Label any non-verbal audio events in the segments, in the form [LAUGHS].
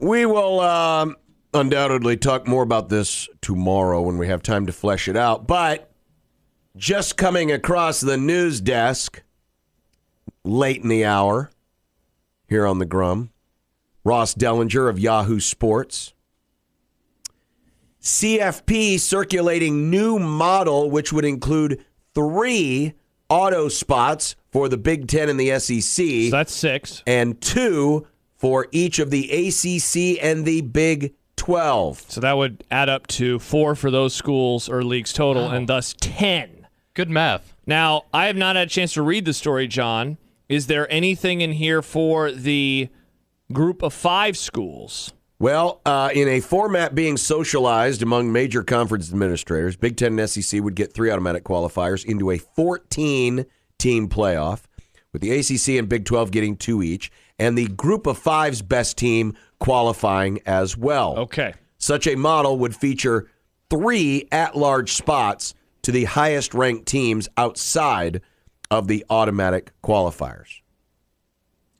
We will um, undoubtedly talk more about this tomorrow when we have time to flesh it out. But just coming across the news desk late in the hour here on the Grum, Ross Dellenger of Yahoo Sports. CFP circulating new model, which would include three auto spots for the Big Ten and the SEC. So that's six. And two for each of the ACC and the Big 12. So that would add up to four for those schools or leagues total, wow. and thus 10. Good math. Now, I have not had a chance to read the story, John. Is there anything in here for the group of five schools? Well, uh, in a format being socialized among major conference administrators, Big Ten and SEC would get three automatic qualifiers into a 14 team playoff, with the ACC and Big 12 getting two each, and the group of five's best team qualifying as well. Okay. Such a model would feature three at large spots to the highest ranked teams outside of the automatic qualifiers.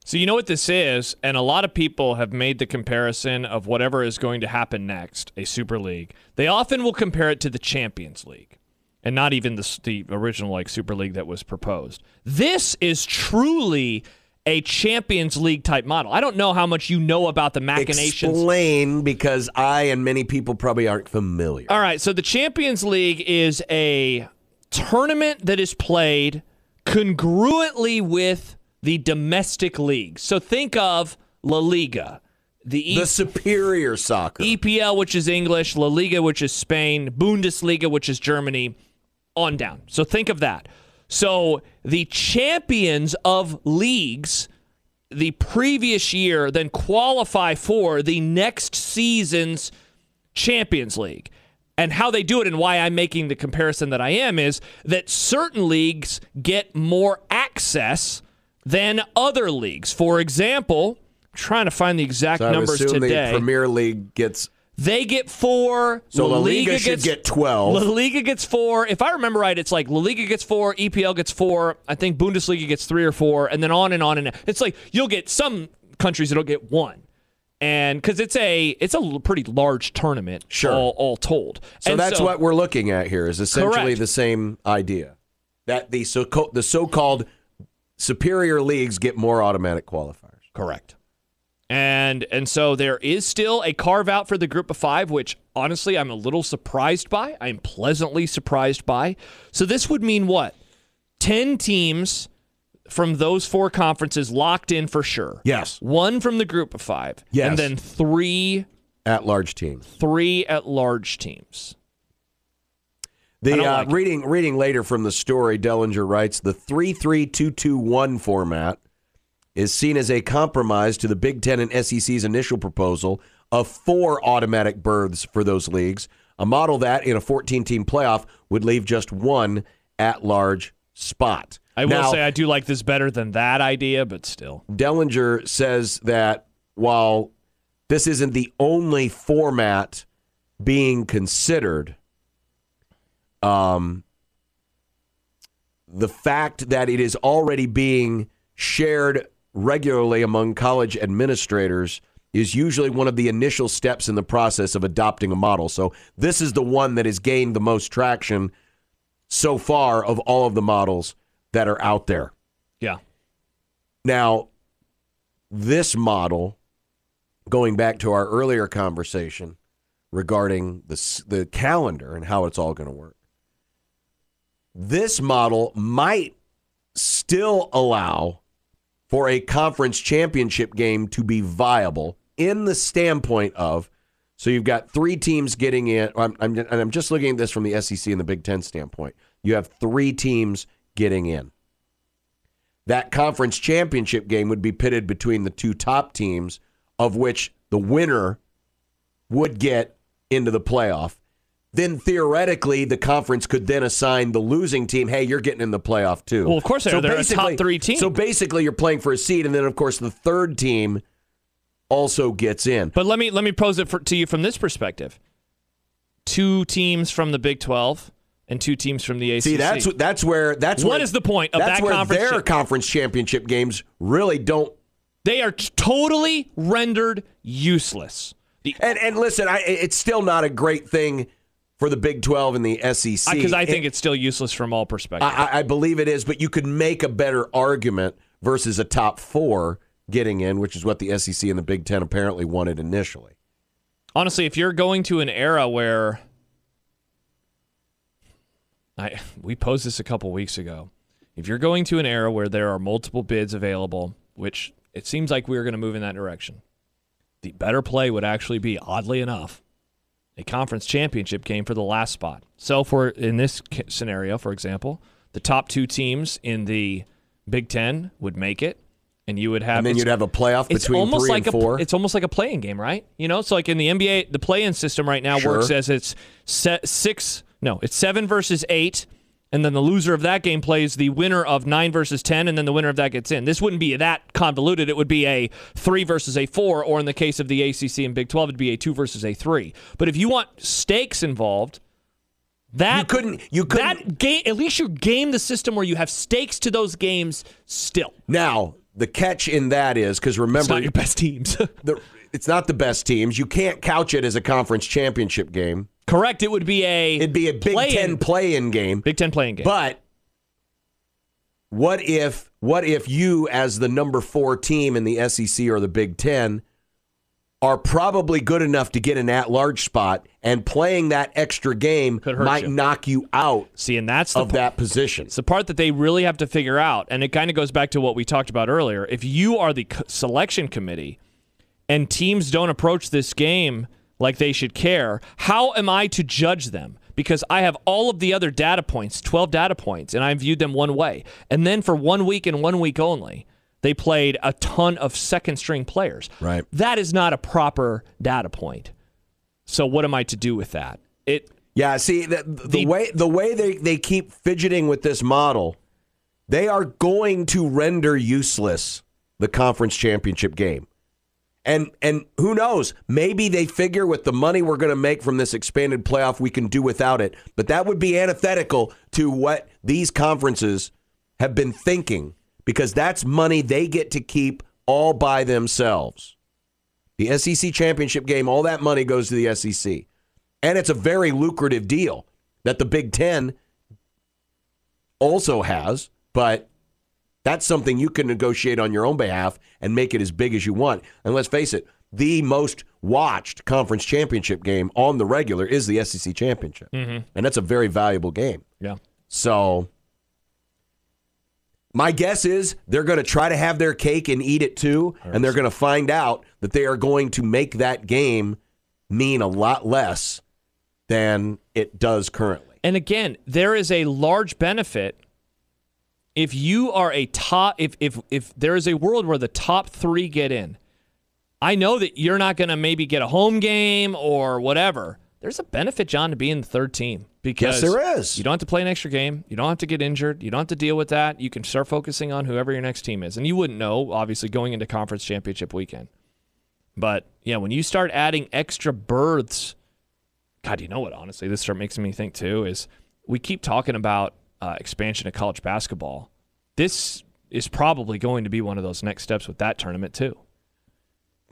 So you know what this is, and a lot of people have made the comparison of whatever is going to happen next, a Super League. They often will compare it to the Champions League, and not even the, the original like Super League that was proposed. This is truly a Champions League type model. I don't know how much you know about the machinations. Explain because I and many people probably aren't familiar. All right, so the Champions League is a tournament that is played congruently with the domestic leagues. So think of La Liga, the, e- the superior soccer, EPL, which is English, La Liga, which is Spain, Bundesliga, which is Germany, on down. So think of that. So the champions of leagues the previous year then qualify for the next season's Champions League. And how they do it and why I'm making the comparison that I am is that certain leagues get more access than other leagues. For example, I'm trying to find the exact so numbers today. The Premier League gets they get four. So La, La Liga, Liga should get twelve. La Liga gets four. If I remember right, it's like La Liga gets four, EPL gets four. I think Bundesliga gets three or four, and then on and on and it's like you'll get some countries that'll get one, and because it's a it's a pretty large tournament, sure, all, all told. So and that's so, what we're looking at here is essentially correct. the same idea that the so the so called superior leagues get more automatic qualifiers. Correct. And and so there is still a carve out for the group of 5 which honestly I'm a little surprised by. I'm pleasantly surprised by. So this would mean what? 10 teams from those four conferences locked in for sure. Yes. One from the group of 5. Yes. And then 3 at large teams. 3 at large teams. The uh, like reading reading later from the story, Dellenger writes the three three two two one format is seen as a compromise to the Big Ten and SEC's initial proposal of four automatic berths for those leagues, a model that in a 14 team playoff would leave just one at large spot. I will now, say I do like this better than that idea, but still. Dellenger says that while this isn't the only format being considered, um, the fact that it is already being shared regularly among college administrators is usually one of the initial steps in the process of adopting a model. So this is the one that has gained the most traction so far of all of the models that are out there. Yeah. Now, this model, going back to our earlier conversation regarding the, the calendar and how it's all going to work, this model might still allow for a conference championship game to be viable in the standpoint of so you've got three teams getting in. I'm, I'm, and I'm just looking at this from the SEC and the Big Ten standpoint. You have three teams getting in. That conference championship game would be pitted between the two top teams, of which the winner would get into the playoff then theoretically the conference could then assign the losing team, hey, you're getting in the playoff too. Well, of course they're, so they're a top three team. So basically you're playing for a seed, and then of course the third team also gets in. But let me let me pose it for, to you from this perspective. Two teams from the Big Twelve and two teams from the ACC. See, that's that's where that's what where, is the point of that's that where conference? Their conference championship games really don't They are totally rendered useless. The, And and listen, I, it's still not a great thing for the Big 12 and the SEC. because I think It- it's still useless from all perspectives. I, I believe it is, but you could make a better argument versus a top four getting in, which is what the SEC and the Big Ten apparently wanted initially. Honestly, if you're going to an era where I we posed this a couple weeks ago. If you're going to an era where there are multiple bids available, which it seems like we're going to move in that direction, the better play would actually be, oddly enough, a conference championship game for the last spot. So, for in this scenario, for example, the top two teams in the Big Ten would make it, and you would have And then it's- you'd have a playoff it's between almost three like and a four. it's almost like a playing game, right? You know, so like in the NBA, the play-in system right now Sure. works as it's six. No, it's seven versus eight, and then the loser of that game plays the winner of nine versus ten, and then the winner of that gets in. This wouldn't be that convoluted. It would be a three versus a four, or in the case of the ACC and Big Twelve, it'd be a two versus a three. But if you want stakes involved. That You couldn't- you couldn't- that game at least you game the system where you have stakes to those games still. now, the catch in that is because It's remember, not your best teams. [LAUGHS] the, it's not the best teams. You can't couch it as a conference championship game. Correct. It would be a It'd be a Big play-in- Ten play-in game. Big Ten playing game. But what if what if you, as the number four team in the SEC or the Big Ten, are probably good enough to get an at-large spot, and playing that extra game might you. knock you out See, and that's the of that position. It's the part that they really have to figure out, and it kind of goes back to what we talked about earlier. If you are the selection committee and teams don't approach this game like they should care, how am I to judge them? Because I have all of the other data points, 12 data points, and I viewed them one way. And then for one week and one week only, they played a ton of second string players. Right. That is not a proper data point. So what am I to do with that? It Yeah, see the, the, The- way the way they, they keep fidgeting with this model, they are going to render useless the conference championship game. And and who knows? Maybe they figure with the money we're going to make from this expanded playoff, we can do without it. But that would be antithetical to what these conferences have been thinking, because that's money they get to keep all by themselves. The SEC championship game, all that money goes to the SEC. And it's a very lucrative deal that the Big Ten also has, but that's something you can negotiate on your own behalf and make it as big as you want. And let's face it, the most watched conference championship game on the regular is the SEC championship. Mm-hmm. And that's a very valuable game. yeah. So my guess is they're going to try to have their cake and eat it too, and they're going to find out that they are going to make that game mean a lot less than it does currently. And again, there is a large benefit if you are a top if if if there is a world where the top 3 get in. I know that you're not going to maybe get a home game or whatever. There's a benefit John to being the third team because Yes, there is. You don't have to play an extra game. You don't have to get injured. You don't have to deal with that. You can start focusing on whoever your next team is. And you wouldn't know obviously going into conference championship weekend. But yeah, when you start adding extra berths God, you know what? Honestly, this start makes me think too is we keep talking about uh, expansion of college basketball. This is probably going to be one of those next steps with that tournament too.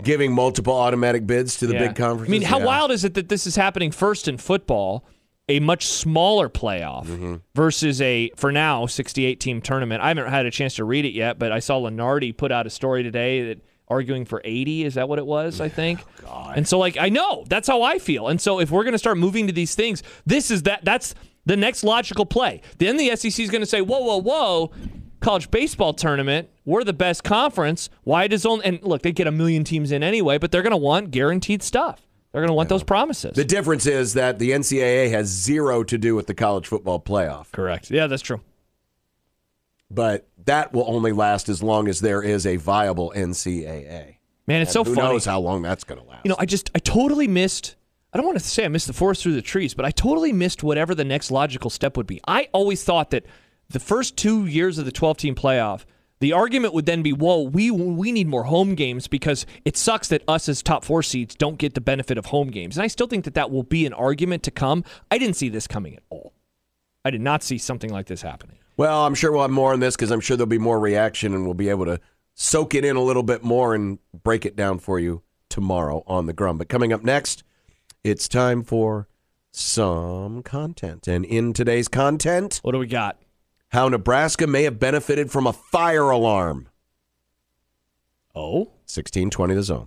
Giving multiple automatic bids to the Yeah. big conferences. I mean, how Yeah. wild is it that this is happening first in football, a much smaller playoff Mm-hmm. versus a for now 68 team tournament? I haven't had a chance to read it yet, but I saw Lunardi put out a story today that arguing for 80 is that what it was i think and so like i know that's how i feel and so if we're going to start moving to these things this is that that's the next logical play then the sec is going to say whoa whoa whoa college baseball tournament we're the best conference why does only and look they get a million teams in anyway but they're going to want guaranteed stuff they're going to want those promises The difference is that the NCAA has zero to do with the college football playoff, correct yeah that's true but that will only last as long as there is a viable NCAA. man it's so funny. Who knows how long that's going to last? You know, I just I totally missed. I don't want to say I missed the forest through the trees, but I totally missed whatever the next logical step would be. I always thought that the first two years of the 12 team playoff, the argument would then be, "Whoa, we we need more home games because it sucks that us as top four seeds don't get the benefit of home games." And I still think that that will be an argument to come. I didn't see this coming at all. I did not see something like this happening. Well, I'm sure we'll have more on this because I'm sure there'll be more reaction and we'll be able to soak it in a little bit more and break it down for you tomorrow on the Grum. But coming up next, it's time for some content. And in today's content, What do we got? how Nebraska may have benefited from a fire alarm. Oh, 1620 the zone.